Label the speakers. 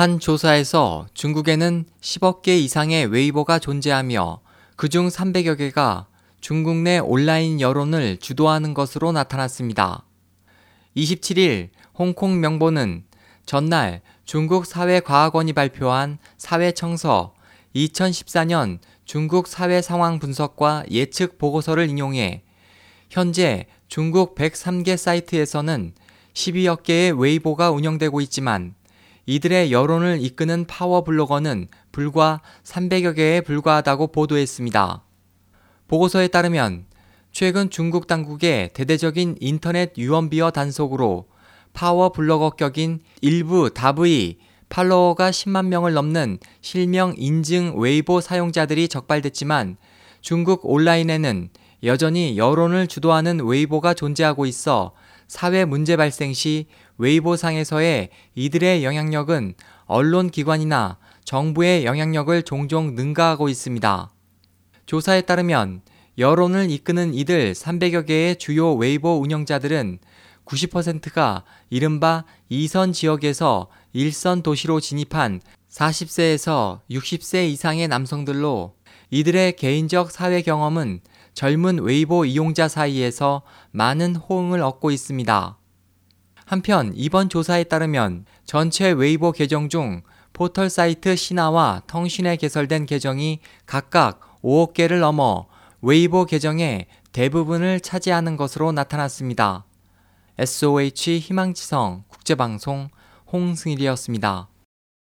Speaker 1: 한 조사에서 중국에는 10억 개 이상의 웨이보가 존재하며 그중 300여 개가 중국 내 온라인 여론을 주도하는 것으로 나타났습니다. 27일 홍콩 명보는 전날 중국 사회과학원이 발표한 사회청서 2014년 중국 사회 상황 분석과 예측 보고서를 인용해 현재 중국 103개 사이트에서는 12억 개의 웨이보가 운영되고 있지만 이들의 여론을 이끄는 파워 블로거는 불과 300여 개에 불과하다고 보도했습니다. 보고서에 따르면 최근 중국 당국의 대대적인 인터넷 유언비어 단속으로 파워 블로거 격인 일부 다브이 팔로워가 10만 명을 넘는 실명 인증 웨이보 사용자들이 적발됐지만 중국 온라인에는 여전히 여론을 주도하는 웨이보가 존재하고 있어 사회 문제 발생 시 웨이보상에서의 이들의 영향력은 언론기관이나 정부의 영향력을 종종 능가하고 있습니다. 조사에 따르면 여론을 이끄는 이들 300여 개의 주요 웨이보 운영자들은 90%가 이른바 2선 지역에서 1선 도시로 진입한 40세에서 60세 이상의 남성들로 이들의 개인적 사회 경험은 젊은 웨이보 이용자 사이에서 많은 호응을 얻고 있습니다. 한편 이번 조사에 따르면 전체 웨이보 계정 중 포털 사이트 시나와 텅쉰에 개설된 계정이 각각 5억 개를 넘어 웨이보 계정의 대부분을 차지하는 것으로 나타났습니다. SOH 희망지성 국제방송 홍승일이었습니다.